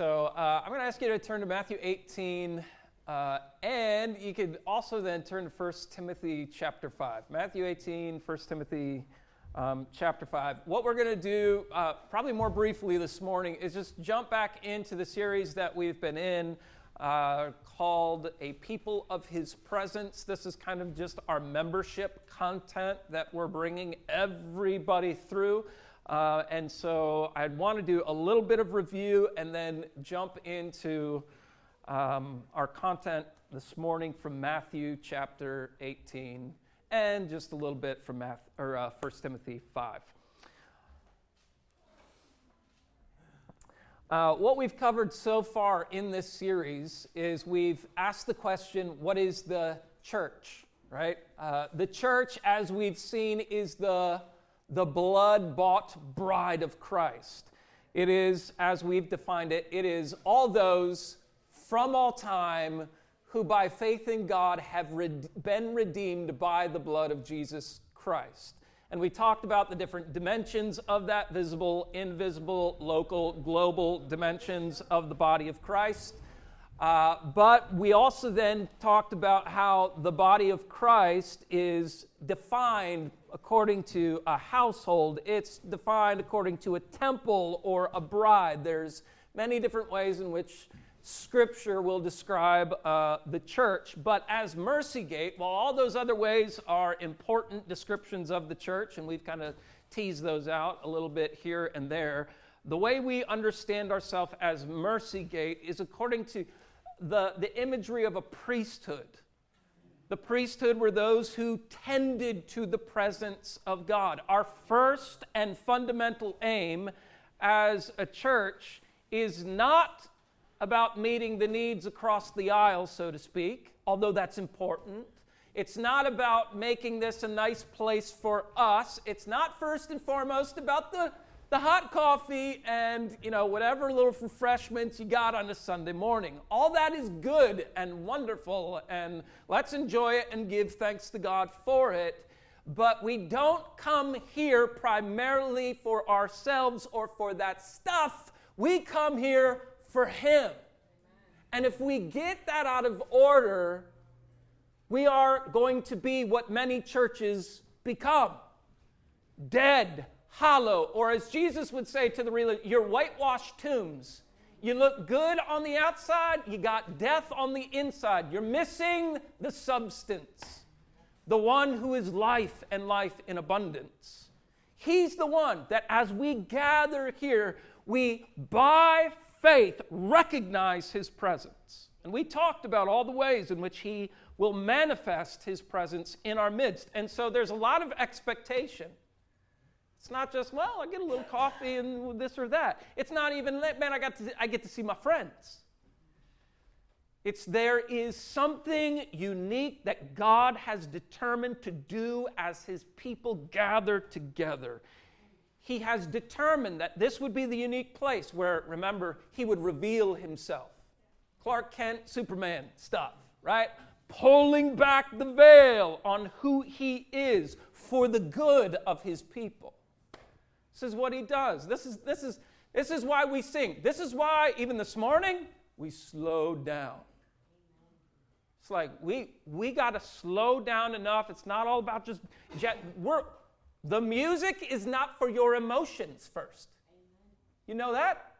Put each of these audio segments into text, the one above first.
So uh, I'm going to ask you to turn to Matthew 18, uh, and you could also then turn to 1 Timothy chapter 5. Matthew 18, 1 Timothy um, chapter 5. What we're going to do, uh, probably more briefly this morning, is just jump back into the series that we've been in uh, called A People of His Presence. This is kind of just our membership content that we're bringing everybody through. Uh, and so I'd want to do a little bit of review and then jump into um, our content this morning from Matthew chapter 18 and just a little bit from Math, or, uh, 1 Timothy 5. Uh, what we've covered so far in this series is we've asked the question what is the church, right? Uh, the church, as we've seen, is the the blood bought bride of Christ. It is, as we've defined it, it is all those from all time who by faith in God have been redeemed by the blood of Jesus Christ. And we talked about the different dimensions of that visible, invisible, local, global dimensions of the body of Christ. Uh, but we also then talked about how the body of Christ is defined according to a household, it's defined according to a temple or a bride. There's many different ways in which Scripture will describe uh, the church. But as Mercy Gate, while all those other ways are important descriptions of the church, and we've kind of teased those out a little bit here and there, the way we understand ourselves as Mercy Gate is according to the, the imagery of a priesthood. The priesthood were those who tended to the presence of God. Our first and fundamental aim as a church is not about meeting the needs across the aisle, so to speak, although that's important. It's not about making this a nice place for us. It's not first and foremost about the the hot coffee and you know whatever little refreshments you got on a Sunday morning. All that is good and wonderful and let's enjoy it and give thanks to God for it. But we don't come here primarily for ourselves or for that stuff. We come here for him. And if we get that out of order, we are going to be what many churches become dead hollow, or as Jesus would say to the religious, your whitewashed tombs. You look good on the outside, you got death on the inside. You're missing the substance, the one who is life and life in abundance. He's the one that as we gather here, we by faith recognize his presence. And we talked about all the ways in which he will manifest his presence in our midst. And so there's a lot of expectation it's not just, well, I get a little coffee and this or that. It's not even, man, I, got to, I get to see my friends. It's there is something unique that God has determined to do as his people gather together. He has determined that this would be the unique place where, remember, he would reveal himself. Clark Kent, Superman stuff, right? Pulling back the veil on who he is for the good of his people. This is what he does. This is, this is, this is why we sing. This is why, even this morning, we slowed down. It's like we, we got to slow down enough. It's not all about just jet. We're, the music is not for your emotions first. You know that?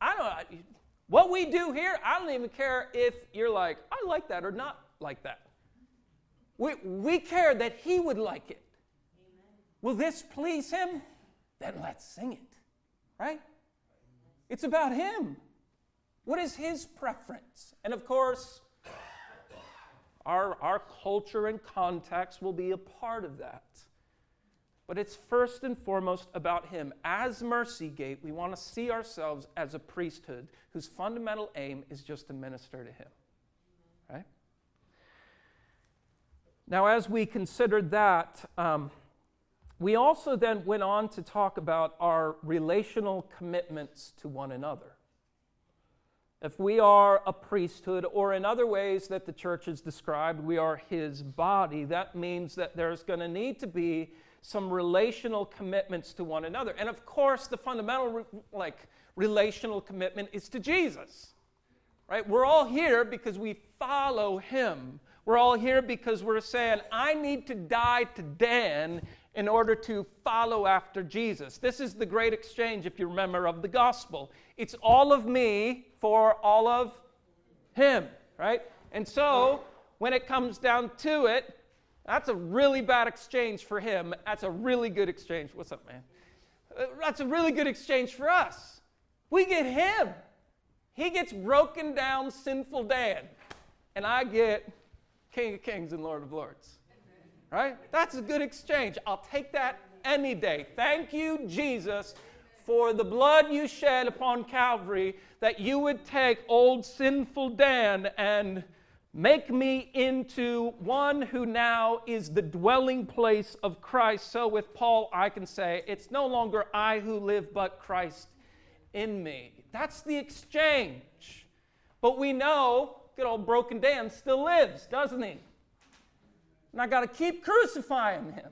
I don't What we do here, I don't even care if you're like, I like that or not like that. We, we care that he would like it. Will this please him? Then let's sing it, right? It's about Him. What is His preference? And of course, our, our culture and context will be a part of that. But it's first and foremost about Him. As Mercy Gate, we want to see ourselves as a priesthood whose fundamental aim is just to minister to Him. Right? Now, as we considered that, um, we also then went on to talk about our relational commitments to one another. If we are a priesthood, or in other ways that the church has described, we are his body, that means that there's going to need to be some relational commitments to one another. And of course, the fundamental like relational commitment is to Jesus. Right? We're all here because we follow him. We're all here because we're saying, I need to die to Dan in order to follow after Jesus. This is the great exchange, if you remember, of the gospel. It's all of me for all of him, right? And so, when it comes down to it, that's a really bad exchange for him. That's a really good exchange. What's up, man? Uh, that's a really good exchange for us. We get him. He gets broken down, sinful Dan. And I get King of Kings and Lord of Lords. Right? That's a good exchange. I'll take that any day. Thank you, Jesus, for the blood you shed upon Calvary, that you would take old sinful Dan and make me into one who now is the dwelling place of Christ. So with Paul, I can say, it's no longer I who live, but Christ in me. That's the exchange. But we know good old broken Dan still lives, doesn't he? And I got to keep crucifying him.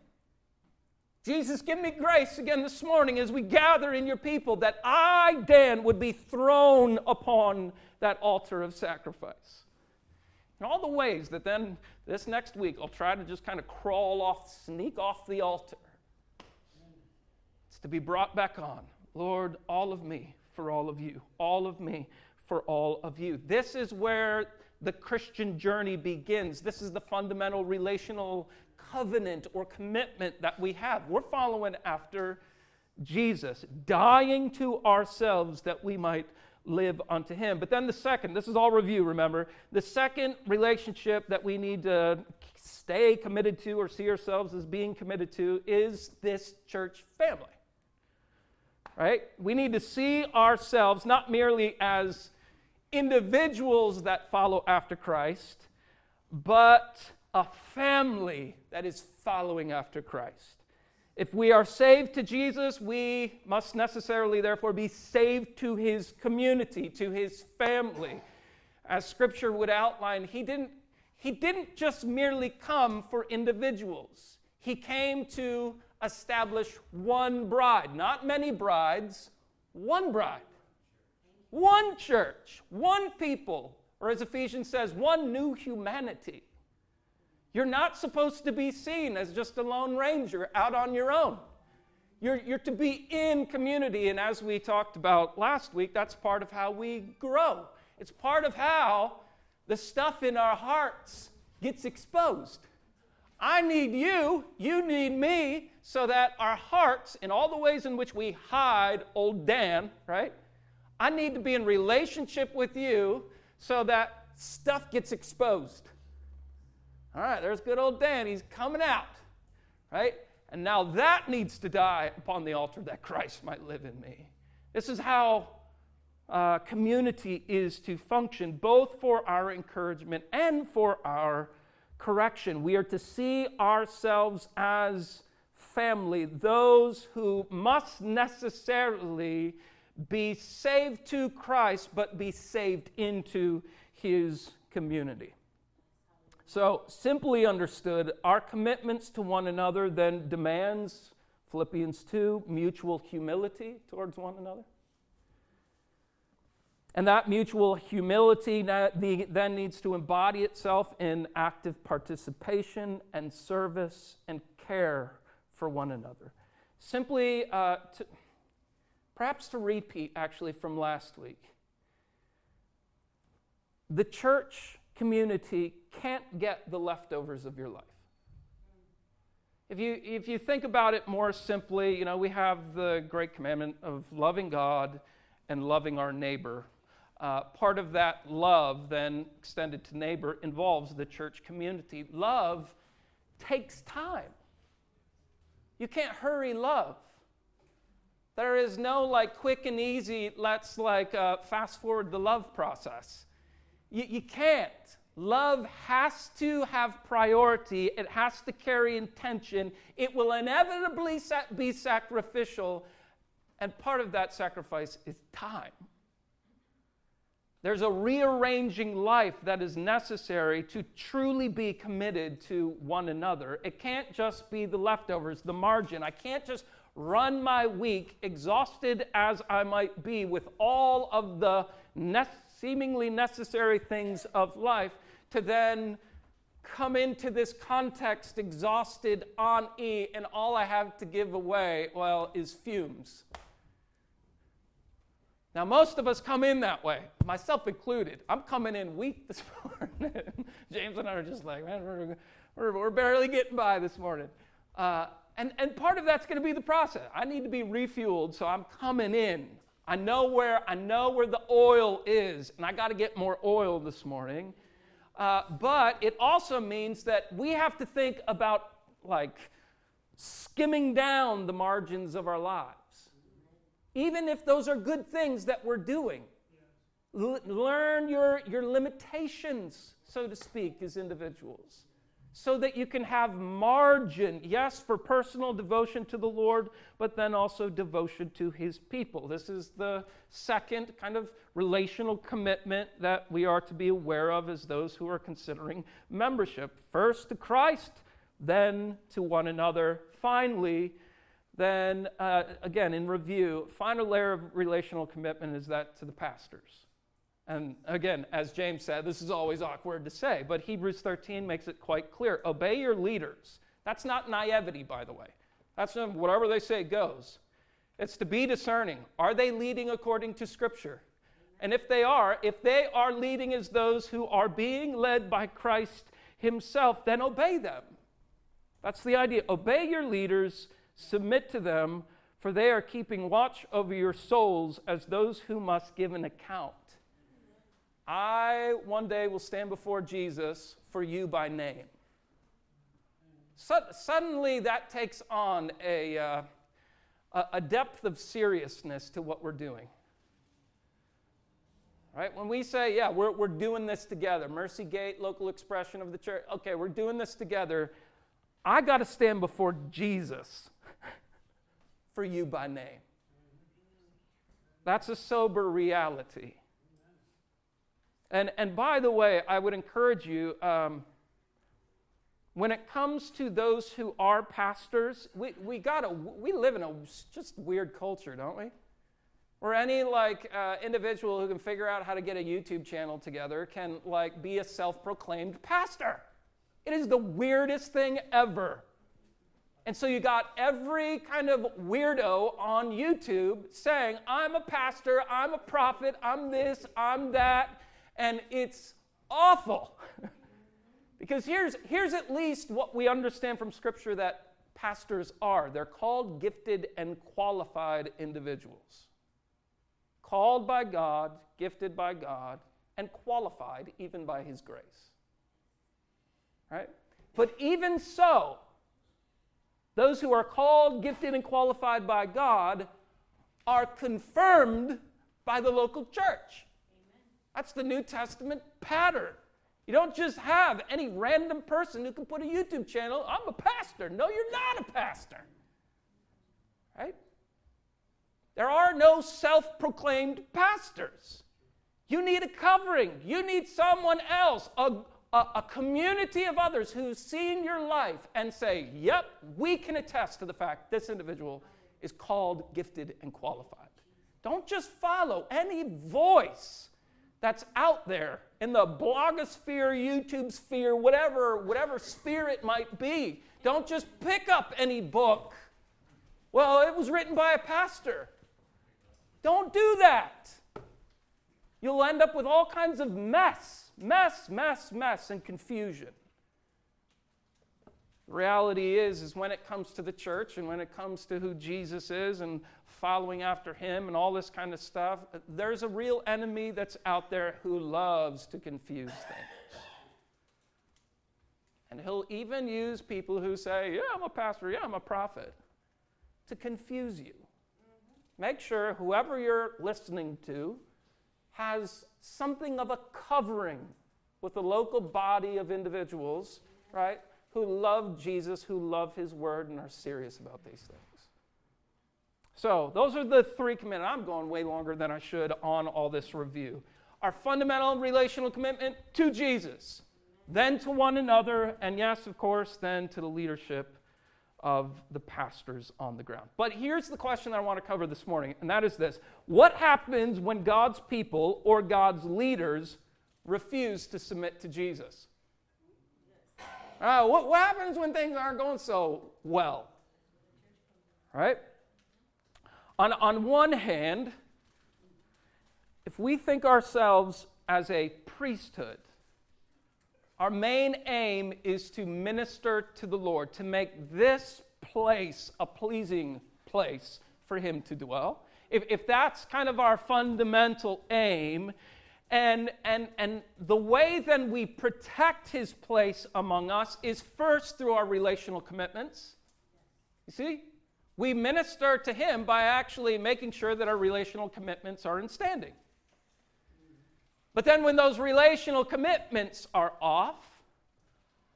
Jesus, give me grace again this morning as we gather in your people that I, Dan, would be thrown upon that altar of sacrifice. And all the ways that then this next week I'll try to just kind of crawl off, sneak off the altar. It's to be brought back on. Lord, all of me for all of you, all of me for all of you. This is where the Christian journey begins. This is the fundamental relational covenant or commitment that we have. We're following after Jesus, dying to ourselves that we might live unto him. But then the second, this is all review, remember. The second relationship that we need to stay committed to or see ourselves as being committed to is this church family. Right? We need to see ourselves not merely as individuals that follow after Christ, but a family that is following after Christ. If we are saved to Jesus, we must necessarily, therefore, be saved to his community, to his family. As scripture would outline, he didn't, he didn't just merely come for individuals, he came to establish one bride, not many brides, one bride. One church, one people, or as Ephesians says, one new humanity. You're not supposed to be seen as just a lone ranger out on your own. You're, you're to be in community, and as we talked about last week, that's part of how we grow. It's part of how the stuff in our hearts gets exposed. I need you, you need me, so that our hearts, in all the ways in which we hide old Dan, right? I need to be in relationship with you so that stuff gets exposed. All right, there's good old Dan. He's coming out, right? And now that needs to die upon the altar that Christ might live in me. This is how uh, community is to function, both for our encouragement and for our correction. We are to see ourselves as family, those who must necessarily be saved to Christ, but be saved into his community. So, simply understood, our commitments to one another then demands, Philippians 2, mutual humility towards one another. And that mutual humility then needs to embody itself in active participation and service and care for one another. Simply, uh, to, Perhaps to repeat actually from last week. The church community can't get the leftovers of your life. If you, if you think about it more simply, you know, we have the great commandment of loving God and loving our neighbor. Uh, part of that love, then extended to neighbor, involves the church community. Love takes time. You can't hurry love. There is no like quick and easy, let's like uh, fast forward the love process. You, you can't. Love has to have priority, it has to carry intention, it will inevitably be sacrificial, and part of that sacrifice is time. There's a rearranging life that is necessary to truly be committed to one another. It can't just be the leftovers, the margin. I can't just run my week, exhausted as I might be with all of the ne- seemingly necessary things of life, to then come into this context exhausted on E, and all I have to give away, well, is fumes. Now, most of us come in that way, myself included. I'm coming in weak this morning. James and I are just like, man, we're, we're, we're barely getting by this morning. Uh, and, and part of that's going to be the process. I need to be refueled, so I'm coming in. I know where I know where the oil is, and I got to get more oil this morning. Uh, but it also means that we have to think about like skimming down the margins of our lives, even if those are good things that we're doing. L- learn your, your limitations, so to speak, as individuals so that you can have margin, yes, for personal devotion to the Lord, but then also devotion to His people. This is the second kind of relational commitment that we are to be aware of as those who are considering membership. First to Christ, then to one another. Finally, then, uh, again, in review, final layer of relational commitment is that to the pastors. And again, as James said, this is always awkward to say, but Hebrews 13 makes it quite clear. Obey your leaders. That's not naivety, by the way. That's whatever they say goes. It's to be discerning. Are they leading according to Scripture? And if they are, if they are leading as those who are being led by Christ Himself, then obey them. That's the idea. Obey your leaders, submit to them, for they are keeping watch over your souls as those who must give an account. I one day will stand before Jesus for you by name. So, suddenly, that takes on a, uh, a depth of seriousness to what we're doing. Right? When we say, yeah, we're, we're doing this together, Mercy Gate, local expression of the church, okay, we're doing this together, I got to stand before Jesus for you by name. That's a sober reality. And, and by the way, I would encourage you um, when it comes to those who are pastors, we, we, gotta, we live in a just weird culture, don't we? Where any like uh, individual who can figure out how to get a YouTube channel together can like be a self-proclaimed pastor. It is the weirdest thing ever. And so you got every kind of weirdo on YouTube saying, I'm a pastor, I'm a prophet, I'm this, I'm that and it's awful. because here's, here's at least what we understand from Scripture that pastors are they're called gifted and qualified individuals. Called by God, gifted by God, and qualified even by His grace. Right? But even so, those who are called, gifted, and qualified by God are confirmed by the local church. That's the New Testament pattern. You don't just have any random person who can put a YouTube channel, I'm a pastor. No, you're not a pastor. Right? There are no self proclaimed pastors. You need a covering. You need someone else, a, a, a, community of others who've seen your life and say, yep, we can attest to the fact this individual is called, gifted, and qualified. Don't just follow any voice that's out there in the blogosphere, YouTube sphere, whatever, whatever sphere it might be. Don't just pick up any book. Well, it was written by a pastor. Don't do that. You'll end up with all kinds of mess, mess, mess, mess, and confusion. The reality is, is when it comes to the church and when it comes to who Jesus is and following after him and all this kind of stuff, there's a real enemy that's out there who loves to confuse things. And he'll even use people who say, Yeah, I'm a pastor, yeah, I'm a prophet, to confuse you. Make sure whoever you're listening to has something of a covering with a local body of individuals, right, who love Jesus, who love his word, and are serious about these things. So, those are the three commitments. I'm going way longer than I should on all this review. Our fundamental relational commitment to Jesus, then to one another, and yes, of course, then to the leadership of the pastors on the ground. But here's the question that I want to cover this morning, and that is this What happens when God's people or God's leaders refuse to submit to Jesus? Uh, what, what happens when things aren't going so well? Right? On, on one hand, if we think ourselves as a priesthood, our main aim is to minister to the Lord, to make this place a pleasing place for Him to dwell. If, if that's kind of our fundamental aim, and, and, and the way then we protect His place among us is first through our relational commitments. You see? We minister to Him by actually making sure that our relational commitments are in standing. But then when those relational commitments are off,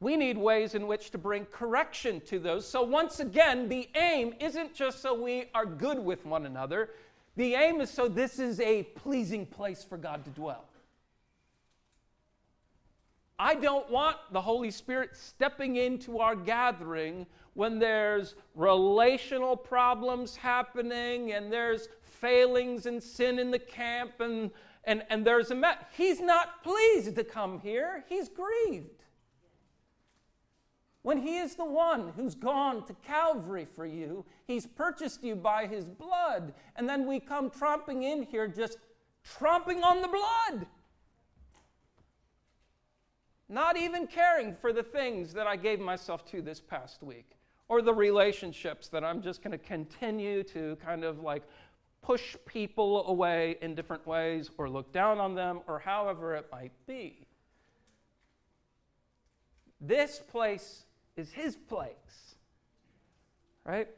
we need ways in which to bring correction to those. So, once again, the aim isn't just so we are good with one another, the aim is so this is a pleasing place for God to dwell. I don't want the Holy Spirit stepping into our gathering when there's relational problems happening and there's failings and sin in the camp and and, and there's a met. He's not pleased to come here, he's grieved. When he is the one who's gone to Calvary for you, he's purchased you by his blood, and then we come tromping in here just tromping on the blood. Not even caring for the things that I gave myself to this past week, or the relationships that I'm just going to continue to kind of like push people away in different ways or look down on them or however it might be. This place is His place, right?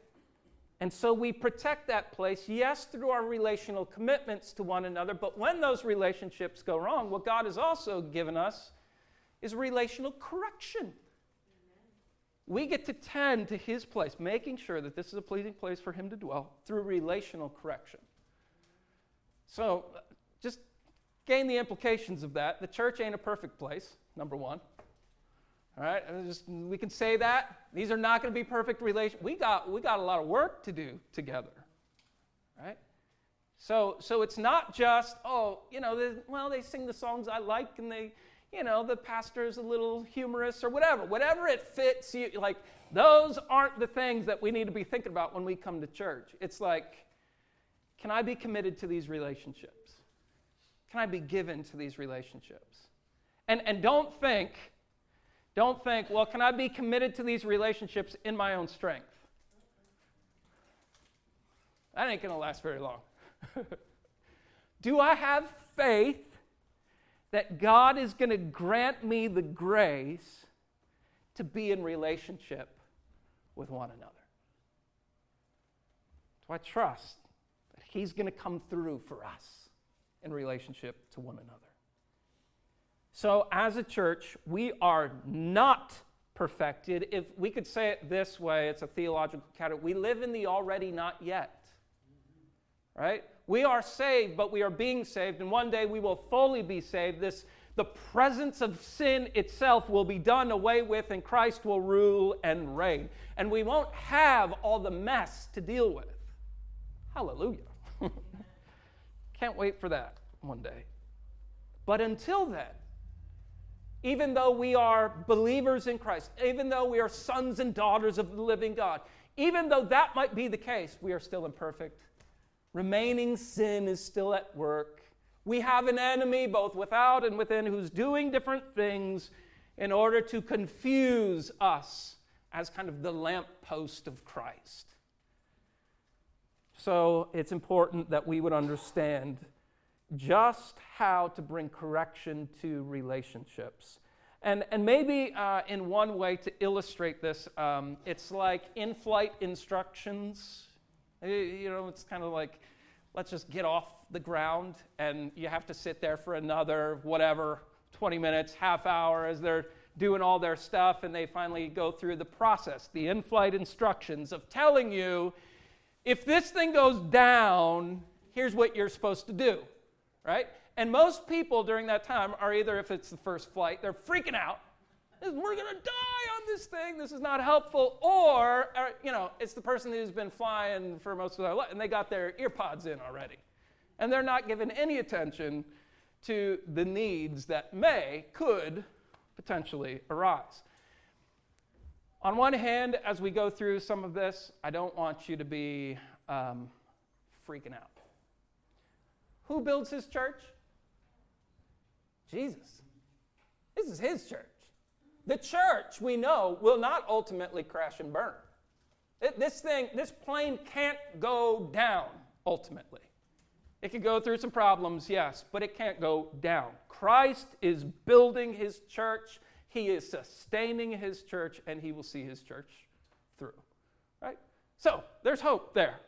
And so we protect that place, yes, through our relational commitments to one another, but when those relationships go wrong, what God has also given us is relational correction we get to tend to his place, making sure that this is a pleasing place for him to dwell through relational correction. So, just gain the implications of that. The church ain't a perfect place, number one. All right, just, we can say that. These are not going to be perfect relations. We got, we got a lot of work to do together. Right? So, so it's not just, oh, you know, well, they sing the songs I like and they, you know, the pastor's a little humorous or whatever. Whatever it fits you, like, those aren't the things that we need to be thinking about when we come to church. It's like, can I be committed to these relationships? Can I be given to these relationships? And, and don't think, don't think, well, can I be committed to these relationships in my own strength? That ain't going to last very long. Do I have faith that God is going to grant me the grace to be in relationship with one another. So I trust that He's going to come through for us in relationship to one another. So, as a church, we are not perfected. If we could say it this way, it's a theological category. We live in the already not yet. Right? We are saved, but we are being saved, and one day we will fully be saved. This the presence of sin itself will be done away with, and Christ will rule and reign. And we won't have all the mess to deal with. Hallelujah. Can't wait for that one day. But until then, even though we are believers in Christ, even though we are sons and daughters of the living God, even though that might be the case, we are still imperfect remaining sin is still at work. We have an enemy, both without and within, who's doing different things in order to confuse us as kind of the lamppost of Christ. So it's important that we would understand just how to bring correction to relationships. And, and maybe uh, in one way to illustrate this, um, it's like in flight instructions. You know, it's kind of like, let's just get off the ground, and you have to sit there for another, whatever, 20 minutes, half hour as they're doing all their stuff, and they finally go through the process, the in flight instructions of telling you if this thing goes down, here's what you're supposed to do, right? And most people during that time are either, if it's the first flight, they're freaking out. We're going to die on this thing. This is not helpful. Or, or, you know, it's the person who's been flying for most of their life and they got their earpods in already. And they're not giving any attention to the needs that may, could potentially arise. On one hand, as we go through some of this, I don't want you to be um, freaking out. Who builds his church? Jesus. This is his church. The church, we know, will not ultimately crash and burn. This thing, this plane can't go down ultimately. It can go through some problems, yes, but it can't go down. Christ is building his church, he is sustaining his church, and he will see his church through. Right? So there's hope there.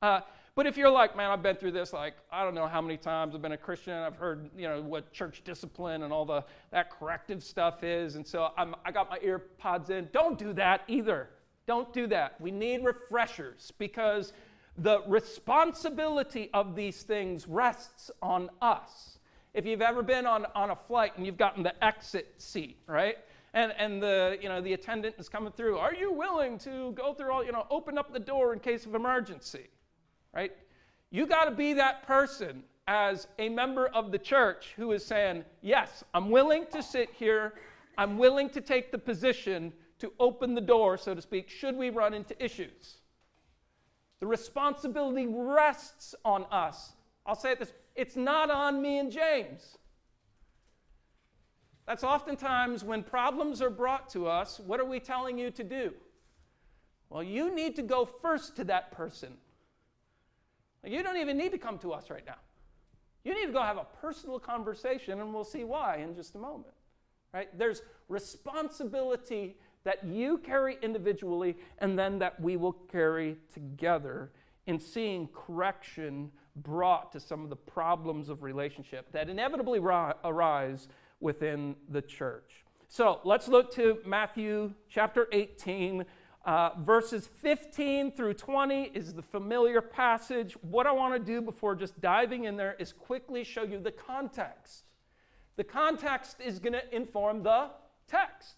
Uh, but if you're like, man, I've been through this like I don't know how many times. I've been a Christian. I've heard you know what church discipline and all the that corrective stuff is, and so I'm, I got my ear pods in. Don't do that either. Don't do that. We need refreshers because the responsibility of these things rests on us. If you've ever been on, on a flight and you've gotten the exit seat, right? And, and the, you know, the attendant is coming through, are you willing to go through all, you know, open up the door in case of emergency? Right? You got to be that person as a member of the church who is saying, Yes, I'm willing to sit here. I'm willing to take the position to open the door, so to speak, should we run into issues. The responsibility rests on us. I'll say it this it's not on me and James. That's oftentimes when problems are brought to us, what are we telling you to do? Well, you need to go first to that person you don't even need to come to us right now. You need to go have a personal conversation, and we'll see why in just a moment. Right? There's responsibility that you carry individually, and then that we will carry together in seeing correction brought to some of the problems of relationship that inevitably ri- arise within the church. So let's look to Matthew chapter 18 uh, verses 15 through 20 is the familiar passage. What I want to do before just diving in there is quickly show you the context. The context is going to inform the text,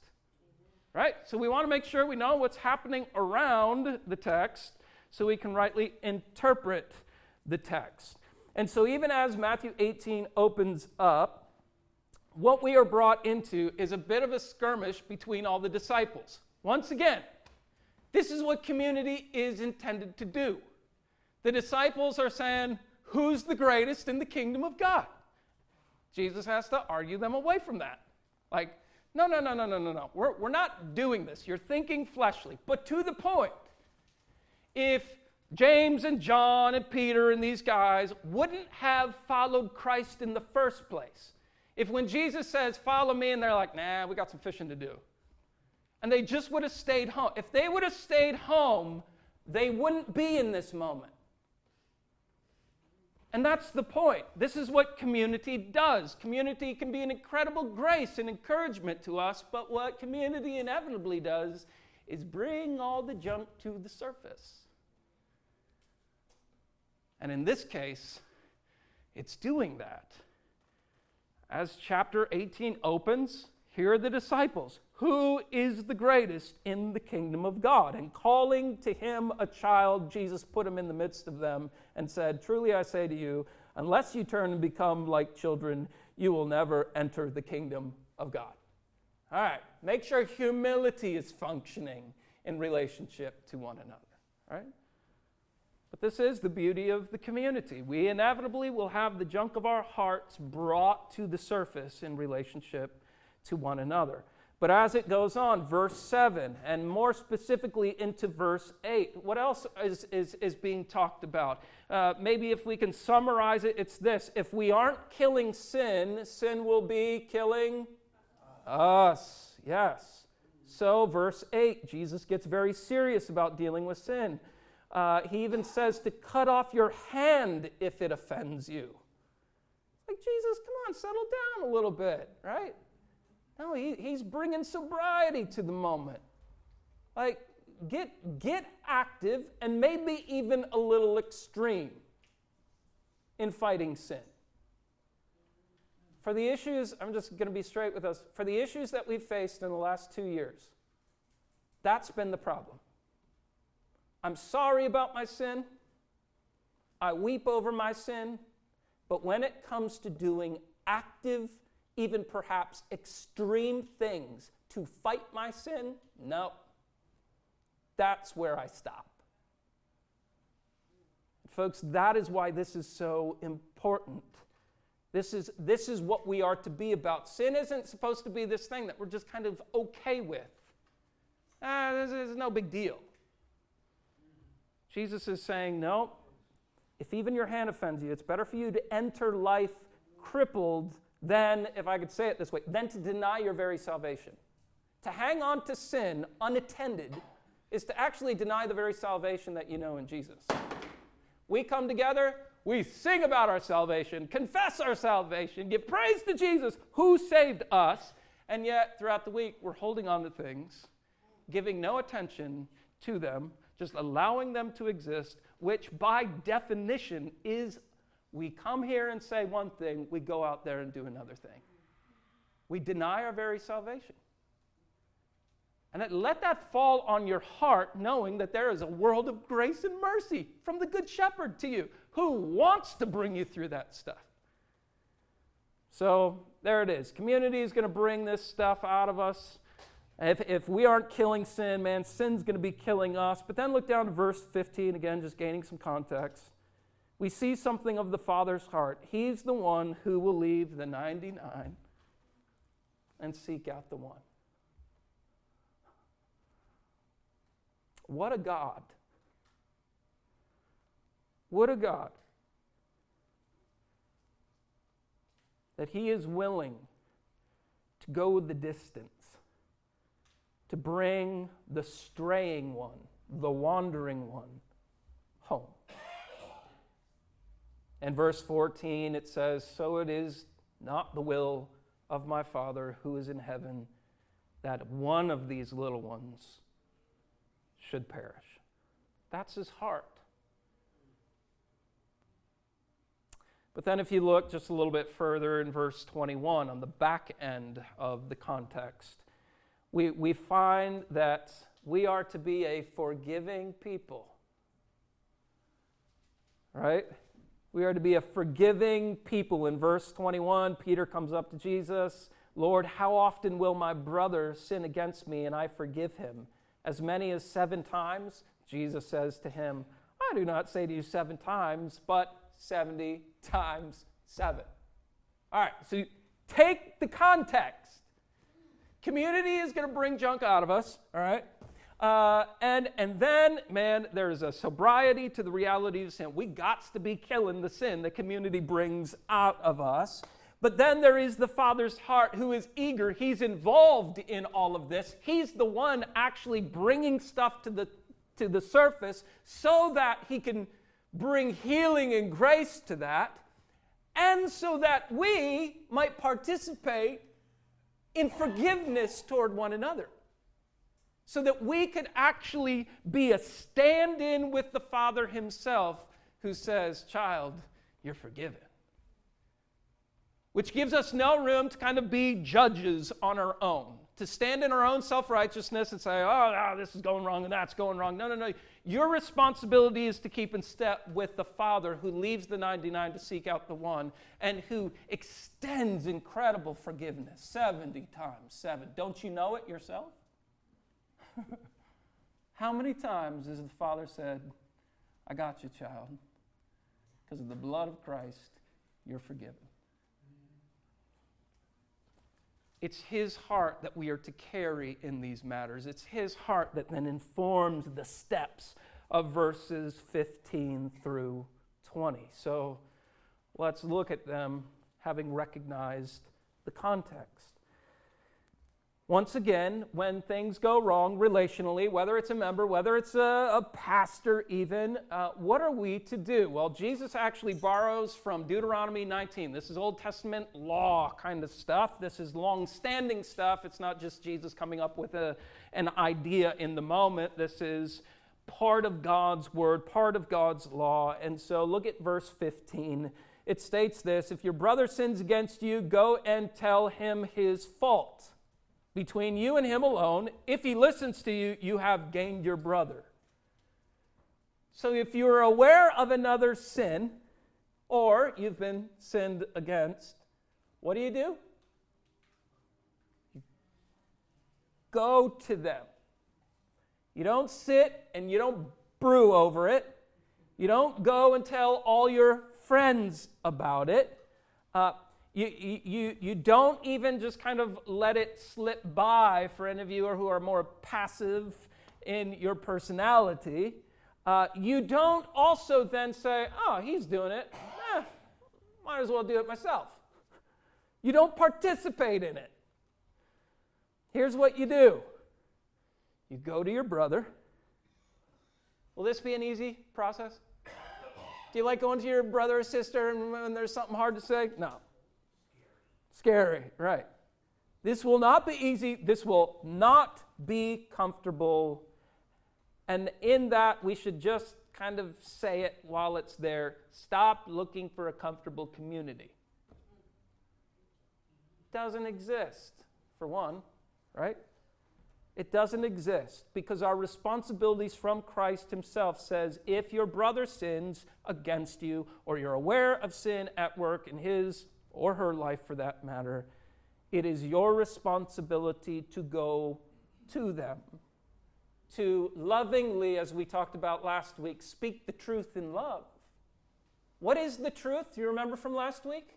right? So we want to make sure we know what's happening around the text so we can rightly interpret the text. And so, even as Matthew 18 opens up, what we are brought into is a bit of a skirmish between all the disciples. Once again, this is what community is intended to do. The disciples are saying, Who's the greatest in the kingdom of God? Jesus has to argue them away from that. Like, no, no, no, no, no, no, no. We're, we're not doing this. You're thinking fleshly. But to the point, if James and John and Peter and these guys wouldn't have followed Christ in the first place, if when Jesus says, Follow me, and they're like, Nah, we got some fishing to do and they just would have stayed home. If they would have stayed home, they wouldn't be in this moment. And that's the point. This is what community does. Community can be an incredible grace and encouragement to us, but what community inevitably does is bring all the junk to the surface. And in this case, it's doing that. As chapter 18 opens, here are the disciples. Who is the greatest in the kingdom of God? And calling to him a child, Jesus put him in the midst of them and said, Truly I say to you, unless you turn and become like children, you will never enter the kingdom of God. All right, make sure humility is functioning in relationship to one another. All right? But this is the beauty of the community. We inevitably will have the junk of our hearts brought to the surface in relationship to one another. But as it goes on, verse 7, and more specifically into verse 8, what else is, is, is being talked about? Uh, maybe if we can summarize it, it's this if we aren't killing sin, sin will be killing us. Yes. So, verse 8, Jesus gets very serious about dealing with sin. Uh, he even says to cut off your hand if it offends you. Like, Jesus, come on, settle down a little bit, right? No, he, he's bringing sobriety to the moment. Like, get, get active and maybe even a little extreme in fighting sin. for the issues, I'm just going to be straight with us, for the issues that we've faced in the last two years, that's been the problem. I'm sorry about my sin. I weep over my sin. But when it comes to doing active, even perhaps extreme things to fight my sin, no. That's where I stop. Folks, that is why this is so important. This is, this is what we are to be about. Sin isn't supposed to be this thing that we're just kind of okay with. Ah, this is no big deal. Jesus is saying, no, if even your hand offends you, it's better for you to enter life crippled than, if I could say it this way, than to deny your very salvation. To hang on to sin unattended is to actually deny the very salvation that you know in Jesus. We come together, we sing about our salvation, confess our salvation, give praise to Jesus who saved us, and yet throughout the week we're holding on to things, giving no attention to them, just allowing them to exist, which by definition is we come here and say one thing, we go out there and do another thing. We deny our very salvation. And let that fall on your heart, knowing that there is a world of grace and mercy from the Good Shepherd to you who wants to bring you through that stuff. So there it is. Community is going to bring this stuff out of us. If, if we aren't killing sin, man, sin's going to be killing us. But then look down to verse 15, again, just gaining some context. We see something of the Father's heart. He's the one who will leave the 99 and seek out the one. What a God. What a God. That He is willing to go the distance to bring the straying one, the wandering one, home. In verse 14, it says, So it is not the will of my Father who is in heaven that one of these little ones should perish. That's his heart. But then, if you look just a little bit further in verse 21, on the back end of the context, we, we find that we are to be a forgiving people. Right? We are to be a forgiving people. In verse 21, Peter comes up to Jesus Lord, how often will my brother sin against me and I forgive him? as many as seven times? Jesus says to him, I do not say to you seven times, but 70 times seven. All right, so take the context. Community is going to bring junk out of us, all right? Uh, and, and then, man, there's a sobriety to the reality of sin. We got to be killing the sin the community brings out of us. But then there is the Father's heart who is eager. He's involved in all of this. He's the one actually bringing stuff to the, to the surface so that he can bring healing and grace to that, and so that we might participate in forgiveness toward one another. So that we could actually be a stand in with the Father Himself who says, Child, you're forgiven which gives us no room to kind of be judges on our own, to stand in our own self righteousness and say, oh, no, this is going wrong and that's going wrong. No, no, no. Your responsibility is to keep in step with the Father who leaves the 99 to seek out the one and who extends incredible forgiveness 70 times 7. Don't you know it yourself? How many times has the Father said, I got you, child? Because of the blood of Christ, you're forgiven. It's His heart that we are to carry in these matters. It's His heart that then informs the steps of verses 15 through 20. So let's look at them having recognized the context. Once again, when things go wrong relationally, whether it's a member, whether it's a, a pastor, even, uh, what are we to do? Well, Jesus actually borrows from Deuteronomy 19. This is Old Testament law kind of stuff. This is long standing stuff. It's not just Jesus coming up with a, an idea in the moment. This is part of God's word, part of God's law. And so look at verse 15. it states this If your brother sins against you, go and tell him his fault. Between you and him alone, if he listens to you, you have gained your brother. So if you're aware of another sin, or you've been sinned against, what do you do? You go to them. You don't sit and you don't brew over it. You don't go and tell all your friends about it. Uh, you, you, you don't even just kind of let it slip by for any of you who are more passive in your personality. Uh, you don't also then say, oh, he's doing it. Eh, might as well do it myself. You don't participate in it. Here's what you do you go to your brother. Will this be an easy process? Do you like going to your brother or sister and when there's something hard to say? No. Scary, right. This will not be easy. This will not be comfortable. And in that, we should just kind of say it while it's there. Stop looking for a comfortable community. It doesn't exist, for one, right? It doesn't exist because our responsibilities from Christ Himself says if your brother sins against you, or you're aware of sin at work in his or her life for that matter, it is your responsibility to go to them. To lovingly, as we talked about last week, speak the truth in love. What is the truth? Do you remember from last week?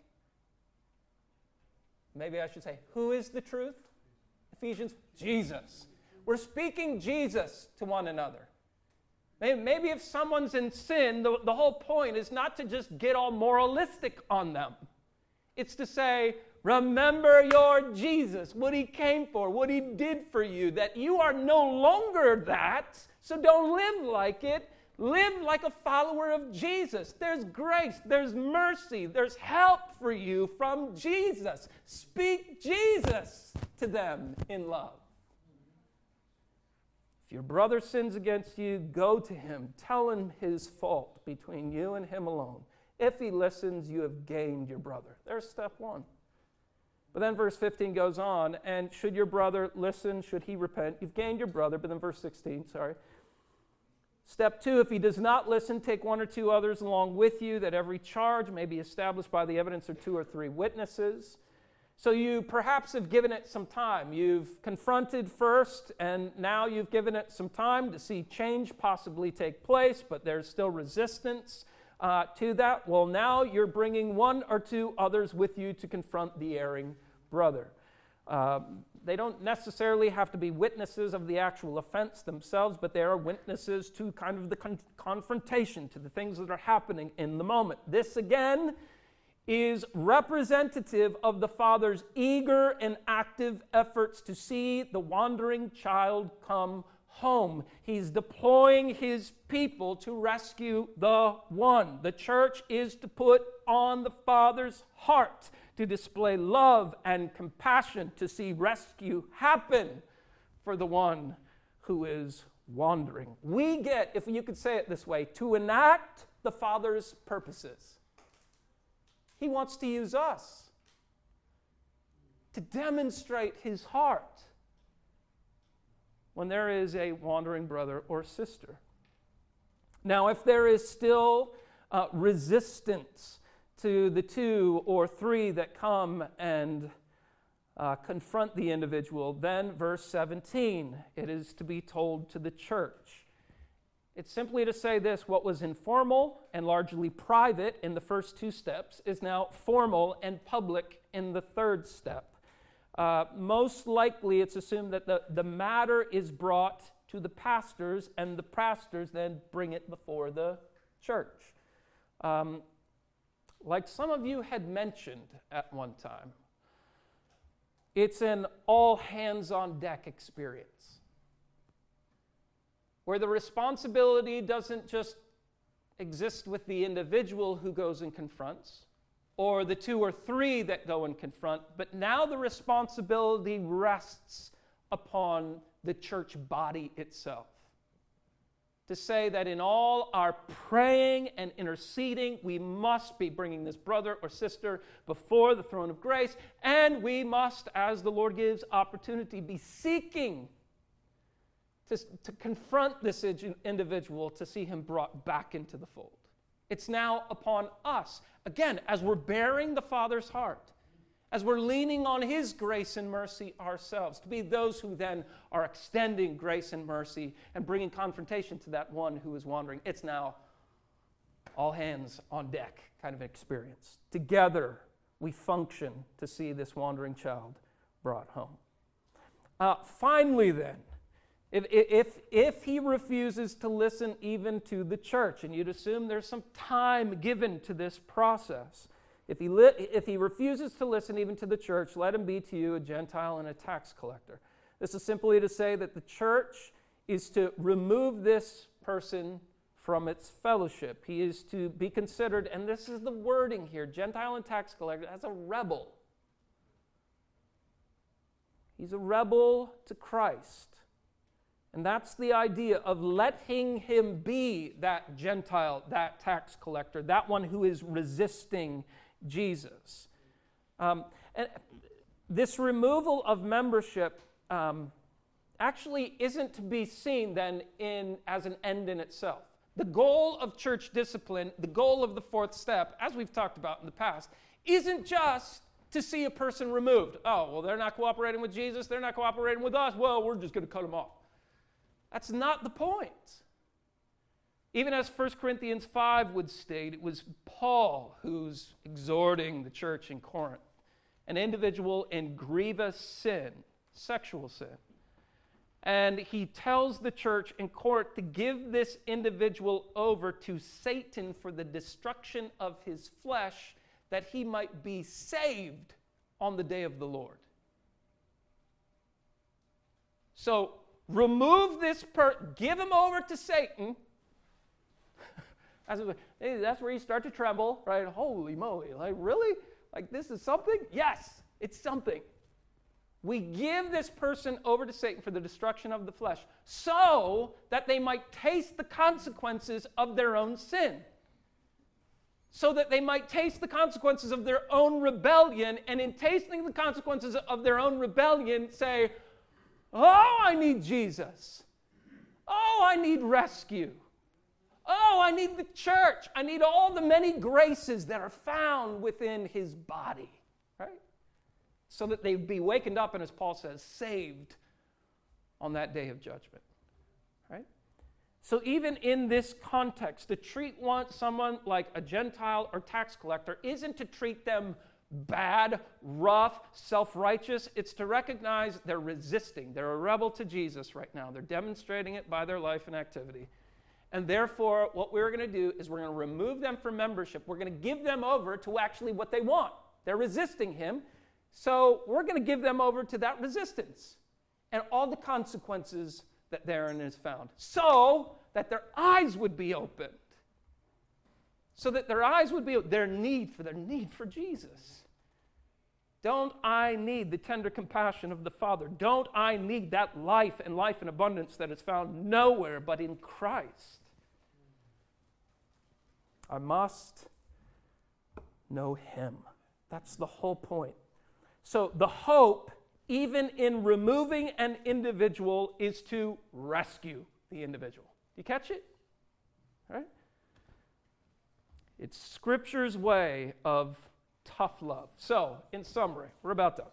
Maybe I should say, who is the truth? Ephesians, Jesus. We're speaking Jesus to one another. Maybe if someone's in sin, the, the whole point is not to just get all moralistic on them. It's to say, remember your Jesus, what he came for, what he did for you, that you are no longer that, so don't live like it. Live like a follower of Jesus. There's grace, there's mercy, there's help for you from Jesus. Speak Jesus to them in love. If your brother sins against you, go to him. Tell him his fault between you and him alone. If he listens, you have gained your brother. There's step one. But then verse 15 goes on, and should your brother listen, should he repent, you've gained your brother. But then verse 16, sorry. Step two, if he does not listen, take one or two others along with you, that every charge may be established by the evidence of two or three witnesses. So you perhaps have given it some time. You've confronted first, and now you've given it some time to see change possibly take place, but there's still resistance uh, to that. Well, now you're bringing one or two others with you to confront the erring brother. Uh, they don't necessarily have to be witnesses of the actual offense themselves, but they are witnesses to kind of the con- confrontation, to the things that are happening in the moment. This, again, is representative of the father's eager and active efforts to see the wandering child come home. He's deploying his people to rescue the one. The church is to put on the father's heart to display love and compassion, to see rescue happen for the one who is wandering. We get, if you could say it this way, to enact the Father's purposes. He wants to use us to demonstrate His heart when there is a wandering brother or sister. Now, if there is still uh, resistance to the two or three that come and uh, confront the individual. Then, verse 17, it is to be told to the church. It's simply to say this what was informal and largely private in the first two steps is now formal and public in the third step. Uh, most likely, it's assumed that the, the matter is brought to the pastors, and the pastors then bring it before the church. Um, like some of you had mentioned at one time, it's an all hands on deck experience where the responsibility doesn't just exist with the individual who goes and confronts or the two or three that go and confront, but now the responsibility rests upon the church body itself. to say that in all our praying and interceding, we must be bringing this brother or sister before the throne of grace, and we must, as the Lord gives opportunity, be seeking to, to confront this individual to see him brought back into the fold. It's now upon us, again, as we're bearing the Father's heart as we're leaning on His grace and mercy ourselves, to be those who then are extending grace and mercy and bringing confrontation to that one who is wandering. It's now all hands on deck kind of experience. Together, we function to see this wandering child brought home. Uh, finally, then, if, if, if he refuses to listen even to the church, and you'd assume there's some time given to this process, if he, li- if he refuses to listen even to the church, let him be to you a Gentile and a tax collector. This is simply to say that the church is to remove this person from its fellowship. He is to be considered, and this is the wording here Gentile and tax collector, as a rebel. He's a rebel to Christ. And that's the idea of letting him be that Gentile, that tax collector, that one who is resisting Jesus. Um, and this removal of membership um, actually isn't to be seen then in, as an end in itself. The goal of church discipline, the goal of the fourth step, as we've talked about in the past, isn't just to see a person removed. Oh, well, they're not cooperating with Jesus, they're not cooperating with us, well, we're just going to cut them off. That's not the point. Even as 1 Corinthians 5 would state, it was Paul who's exhorting the church in Corinth, an individual in grievous sin, sexual sin. And he tells the church in Corinth to give this individual over to Satan for the destruction of his flesh, that he might be saved on the day of the Lord. So remove this per give him over to Satan that's where you start to tremble, right? Holy moly, like really? Like this is something? Yes, it's something. We give this person over to Satan for the destruction of the flesh so that they might taste the consequences of their own sin. So that they might taste the consequences of their own rebellion, and in tasting the consequences of their own rebellion, say, Oh, I need Jesus. Oh, I need rescue. Oh, I need the church. I need all the many graces that are found within his body, right? So that they'd be wakened up and, as Paul says, saved on that day of judgment, right? So, even in this context, to treat one, someone like a Gentile or tax collector isn't to treat them bad, rough, self righteous. It's to recognize they're resisting. They're a rebel to Jesus right now. They're demonstrating it by their life and activity. And therefore, what we're going to do is we're going to remove them from membership. We're going to give them over to actually what they want. They're resisting him. So we're going to give them over to that resistance and all the consequences that therein is found so that their eyes would be opened. So that their eyes would be their need for their need for Jesus. Don't I need the tender compassion of the Father? Don't I need that life and life in abundance that is found nowhere but in Christ? I must know Him. That's the whole point. So, the hope, even in removing an individual, is to rescue the individual. Do you catch it? Right? It's Scripture's way of tough love. So, in summary, we're about done.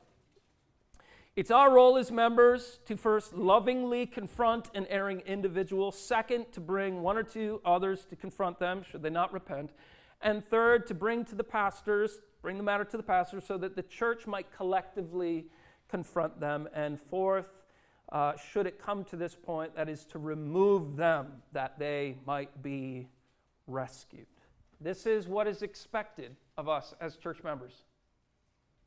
It's our role as members to first lovingly confront an erring individual, second, to bring one or two others to confront them should they not repent, and third, to bring to the pastors, bring the matter to the pastors so that the church might collectively confront them, and fourth, uh, should it come to this point, that is to remove them that they might be rescued. This is what is expected of us as church members.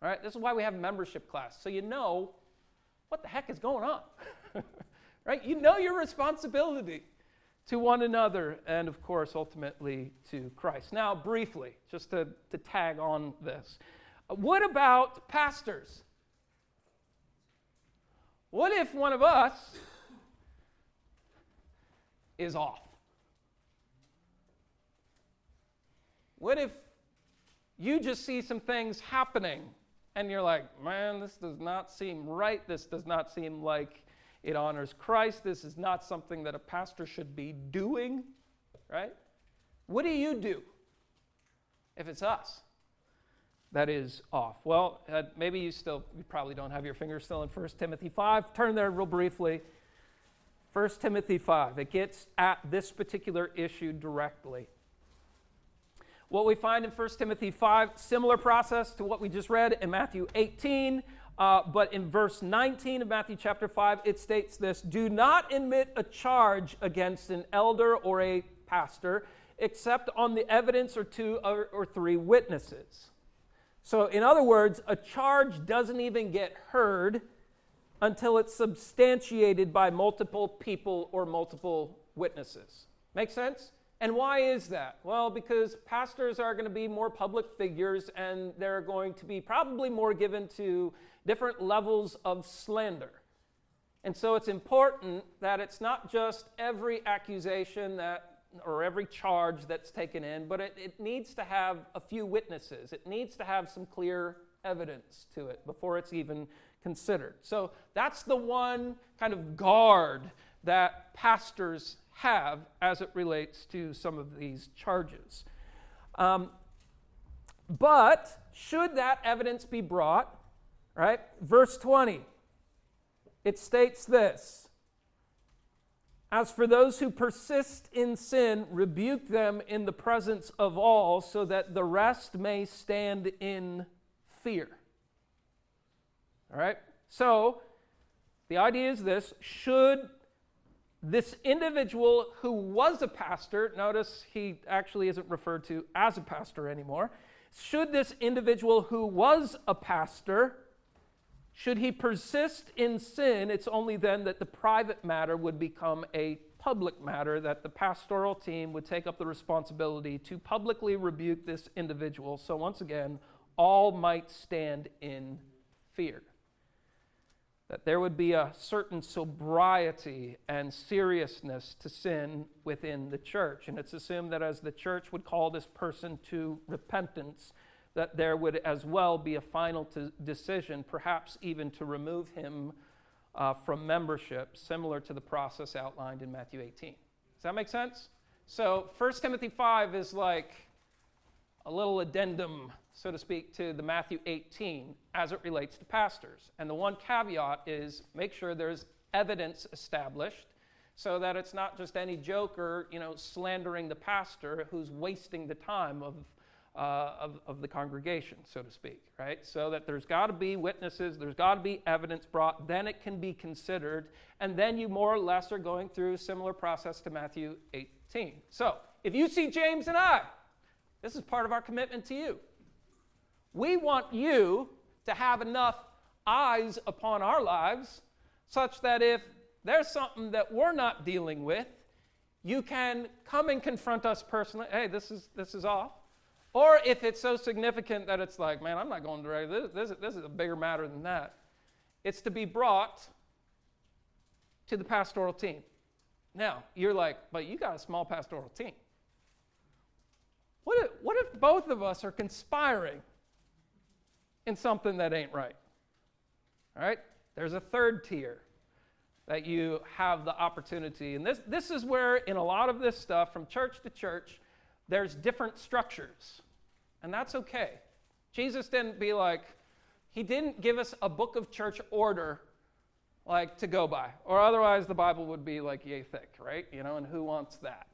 All right? This is why we have membership class. So you know what the heck is going on. right? You know your responsibility to one another and, of course, ultimately to Christ. Now, briefly, just to, to tag on this, uh, what about pastors? What if one of us is off? What if you just see some things happening and you're like, man, this does not seem right. This does not seem like it honors Christ. This is not something that a pastor should be doing, right? What do you do if it's us? That is off. Well, uh, maybe you still, you probably don't have your finger still in 1 Timothy 5. Turn there real briefly. 1 Timothy 5. It gets at this particular issue directly. What we find in 1 Timothy 5, similar process to what we just read in Matthew 18, uh, but in verse 19 of Matthew chapter 5, it states this Do not admit a charge against an elder or a pastor, except on the evidence or two or, or three witnesses. So, in other words, a charge doesn't even get heard until it's substantiated by multiple people or multiple witnesses. Make sense? And why is that? Well, because pastors are going to be more public figures and they're going to be probably more given to different levels of slander. And so it's important that it's not just every accusation that or every charge that's taken in, but it, it needs to have a few witnesses. It needs to have some clear evidence to it before it's even considered. So that's the one kind of guard that pastors have as it relates to some of these charges. Um, but should that evidence be brought, right? Verse 20, it states this As for those who persist in sin, rebuke them in the presence of all, so that the rest may stand in fear. All right? So, the idea is this should this individual who was a pastor, notice he actually isn't referred to as a pastor anymore. Should this individual who was a pastor, should he persist in sin, it's only then that the private matter would become a public matter, that the pastoral team would take up the responsibility to publicly rebuke this individual. So, once again, all might stand in fear that there would be a certain sobriety and seriousness to sin within the church. And it's assumed that as the church would call this person to repentance, that there would as well be a final to decision, perhaps even to remove him uh, from membership, similar to the process outlined in Matthew 18. Does that make sense? So 1 Timothy 5 is like a little addendum so to speak, to the Matthew 18 as it relates to pastors. And the one caveat is make sure there's evidence established so that it's not just any joker, you know, slandering the pastor who's wasting the time of, uh, of, of, the congregation, so to speak, right? So that there's got to be witnesses, there's got to be evidence brought, then it can be considered, and then you more or less are going through a similar process to Matthew 18. So if you see James and I, this is part of our commitment to you. We want you to have enough eyes upon our lives such that if there's something that we're not dealing with, you can come and confront us personally. Hey, this is, this is off. Or if it's so significant that it's like, man, I'm not going direct. This, this, this is a bigger matter than that. It's to be brought to the pastoral team. Now, you're like, but you got a small pastoral team. What if, what if both of us are conspiring in something that ain't right. All right? There's a third tier that you have the opportunity. And this, this is where, in a lot of this stuff, from church to church, there's different structures. And that's okay. Jesus didn't be like, he didn't give us a book of church order like to go by or otherwise the bible would be like yay thick right you know and who wants that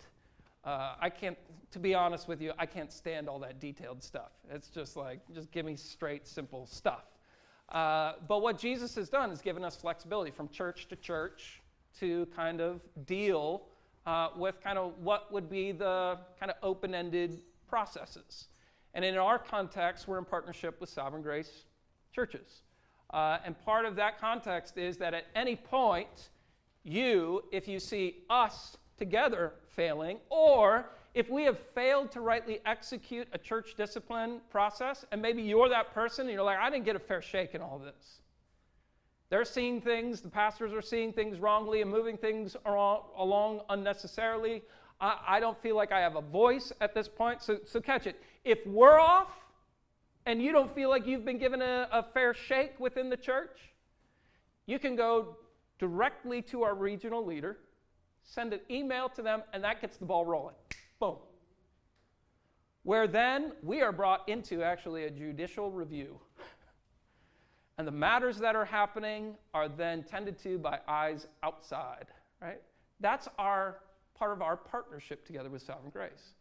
uh, I can't, to be honest with you, I can't stand all that detailed stuff. It's just like, just give me straight, simple stuff. Uh, but what Jesus has done is given us flexibility from church to church to kind of deal uh, with kind of what would be the kind of open ended processes. And in our context, we're in partnership with Sovereign Grace churches. Uh, and part of that context is that at any point, you, if you see us together failing, or if we have failed to rightly execute a church discipline process, and maybe you're that person and you're like, I didn't get a fair shake in all this. They're seeing things, the pastors are seeing things wrongly and moving things along unnecessarily. I, I don't feel like I have a voice at this point. So, so catch it. If we're off and you don't feel like you've been given a, a fair shake within the church, you can go directly to our regional leader, send an email to them, and that gets the ball rolling. Boom. Where then we are brought into actually a judicial review. And the matters that are happening are then tended to by eyes outside, right? That's our part of our partnership together with Sovereign Grace.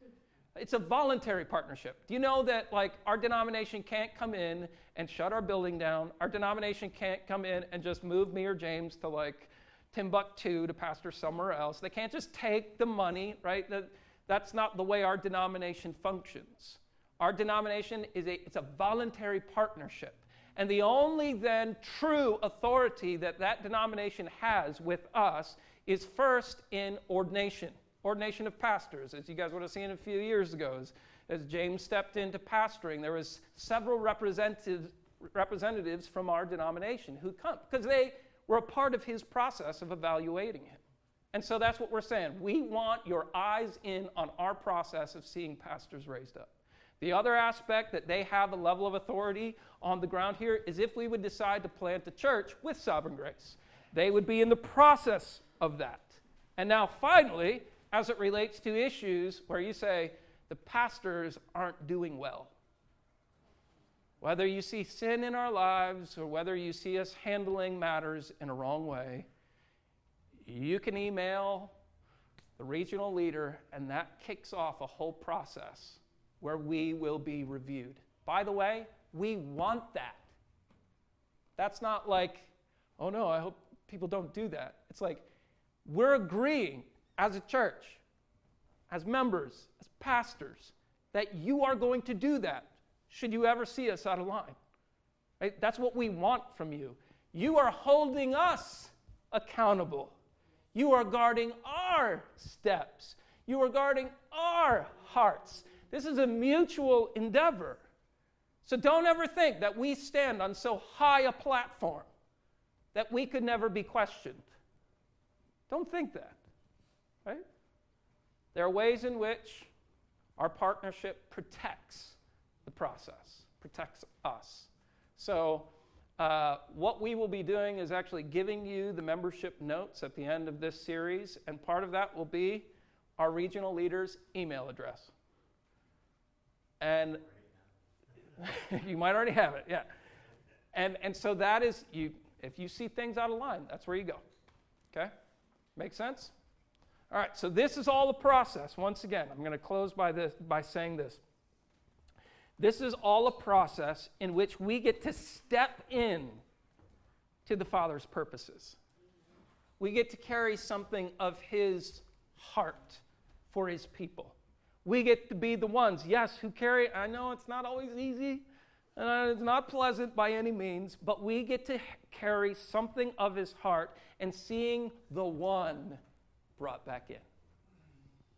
It's a voluntary partnership. Do you know that like our denomination can't come in and shut our building down? Our denomination can't come in and just move me or James to like Timbuktu to pastor somewhere else. They can't just take the money, right? That, that's not the way our denomination functions. Our denomination is a it's a voluntary partnership. And the only then true authority that that denomination has with us is first in ordination, ordination of pastors, as you guys would have seen a few years ago. As, as James stepped into pastoring, there was several representatives, representatives from our denomination who come because they were a part of his process of evaluating him. And so that's what we're saying. We want your eyes in on our process of seeing pastors raised up. The other aspect that they have a level of authority on the ground here is if we would decide to plant a church with sovereign grace. They would be in the process of that. And now, finally, as it relates to issues where you say the pastors aren't doing well, whether you see sin in our lives or whether you see us handling matters in a wrong way, you can email the regional leader, and that kicks off a whole process where we will be reviewed. By the way, we want that. That's not like, oh no, I hope people don't do that. It's like, we're agreeing as a church, as members, as pastors, that you are going to do that should you ever see us out of line. Right? That's what we want from you. You are holding us accountable. You are guarding our steps. You are guarding our hearts. This is a mutual endeavor. So don't ever think that we stand on so high a platform that we could never be questioned. Don't think that, right? There are ways in which our partnership protects process, protects us. So, uh, what we will be doing is actually giving you the membership notes at the end of this series, and part of that will be our regional leader's email address. And you might already have it, yeah. And, and so that is, you, if you see things out of line, that's where you go. Okay? Make sense? All right, so this is all the process. Once again, I'm going to close by, this, by saying this. This is all a process in which we get to step in to the Father's purposes. We get to carry something of His heart for His people. We get to be the ones, yes, who carry, I know it's not always easy, and it's not pleasant by any means, but we get to carry something of his heart and seeing the one brought back in.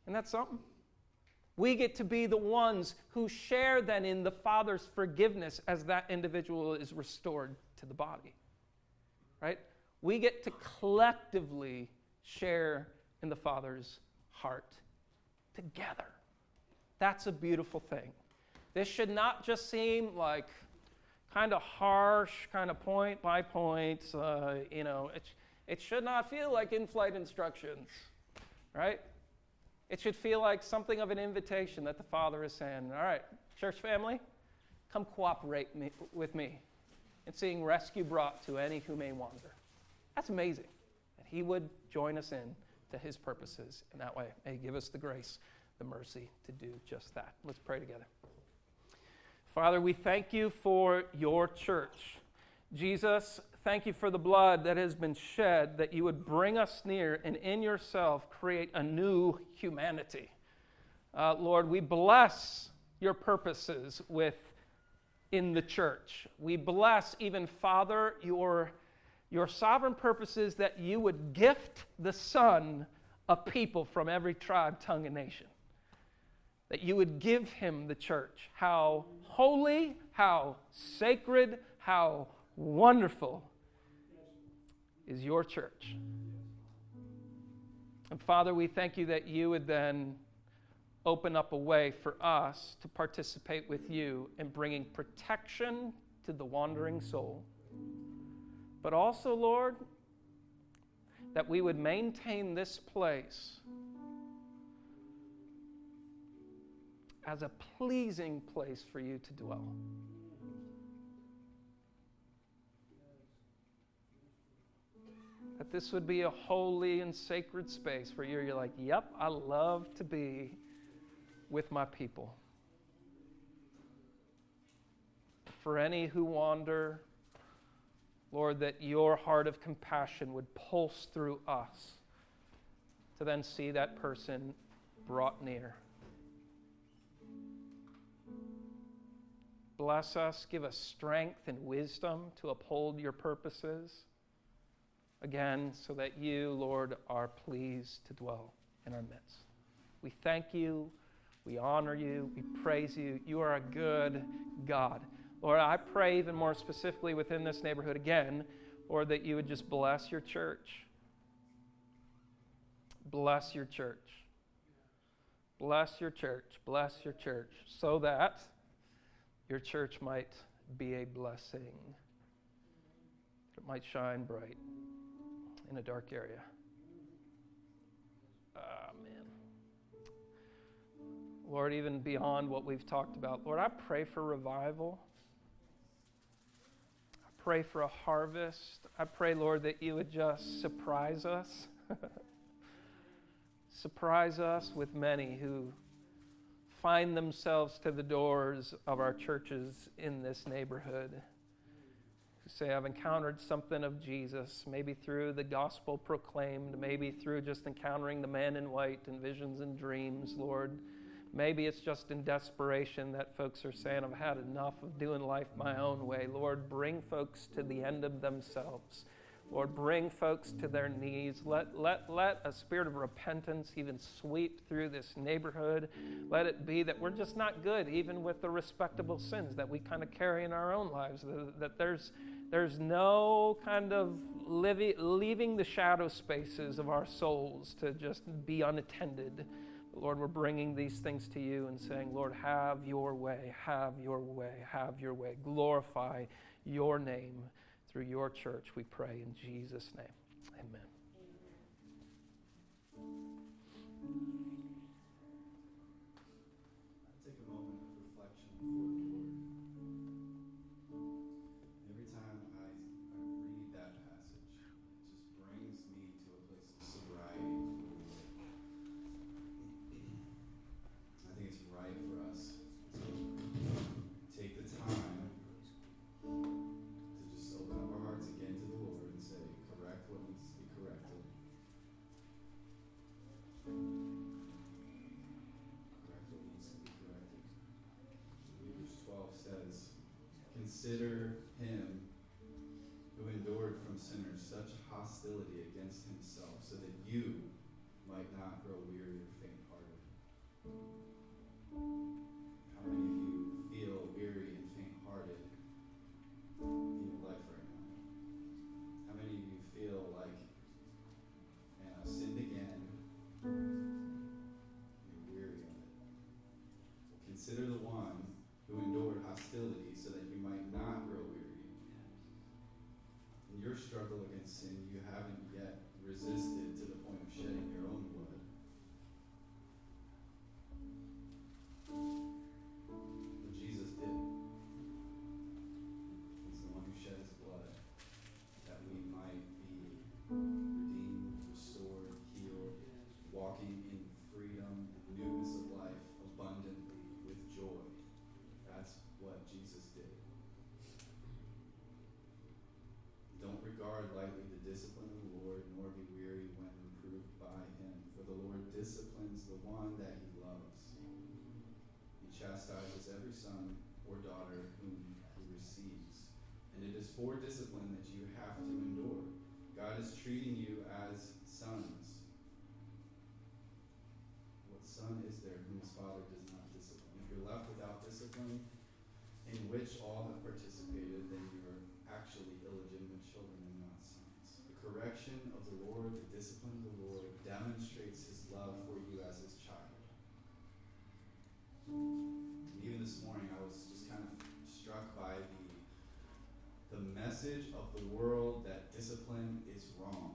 And that's something. We get to be the ones who share then in the Father's forgiveness as that individual is restored to the body. Right? We get to collectively share in the Father's heart together. That's a beautiful thing. This should not just seem like kind of harsh, kind of point by point. Uh, you know, it, it should not feel like in flight instructions, right? It should feel like something of an invitation that the Father is saying, All right, church family, come cooperate me, with me in seeing rescue brought to any who may wander. That's amazing that He would join us in to His purposes in that way. May He give us the grace the mercy to do just that. Let's pray together. Father, we thank you for your church. Jesus, thank you for the blood that has been shed, that you would bring us near and in yourself create a new humanity. Uh, Lord, we bless your purposes with in the church. We bless even Father your your sovereign purposes that you would gift the son of people from every tribe, tongue, and nation that you would give him the church. How holy, how sacred, how wonderful is your church. And Father, we thank you that you would then open up a way for us to participate with you in bringing protection to the wandering soul. But also, Lord, that we would maintain this place as a pleasing place for you to dwell. That this would be a holy and sacred space where you're, you're like, yep, I love to be with my people. For any who wander, Lord, that your heart of compassion would pulse through us to then see that person brought near. Bless us, give us strength and wisdom to uphold your purposes. Again, so that you, Lord, are pleased to dwell in our midst. We thank you, we honor you, we praise you. You are a good God. Lord, I pray even more specifically within this neighborhood again, Lord, that you would just bless your church. Bless your church. Bless your church. Bless your church so that your church might be a blessing. It might shine bright in a dark area. Ah, man. Lord, even beyond what we've talked about, Lord, I pray for revival. I pray for a harvest. I pray, Lord, that you would just surprise us. surprise us with many who find themselves to the doors of our churches in this neighborhood say, I've encountered something of Jesus, maybe through the gospel proclaimed, maybe through just encountering the man in white and visions and dreams, Lord. Maybe it's just in desperation that folks are saying, I've had enough of doing life my own way. Lord, bring folks to the end of themselves. Lord, bring folks to their knees. Let, let, let a spirit of repentance even sweep through this neighborhood. Let it be that we're just not good, even with the respectable sins that we kind of carry in our own lives. That, that there's, there's no kind of living, leaving the shadow spaces of our souls to just be unattended. But Lord, we're bringing these things to you and saying, Lord, have your way, have your way, have your way. Glorify your name through your church, we pray in Jesus' name. Amen. Consider for discipline that you have to endure. God is treating you as sons. What son is there whom his father does not discipline? If you're left without discipline, in which all have participated, message of the world that discipline is wrong.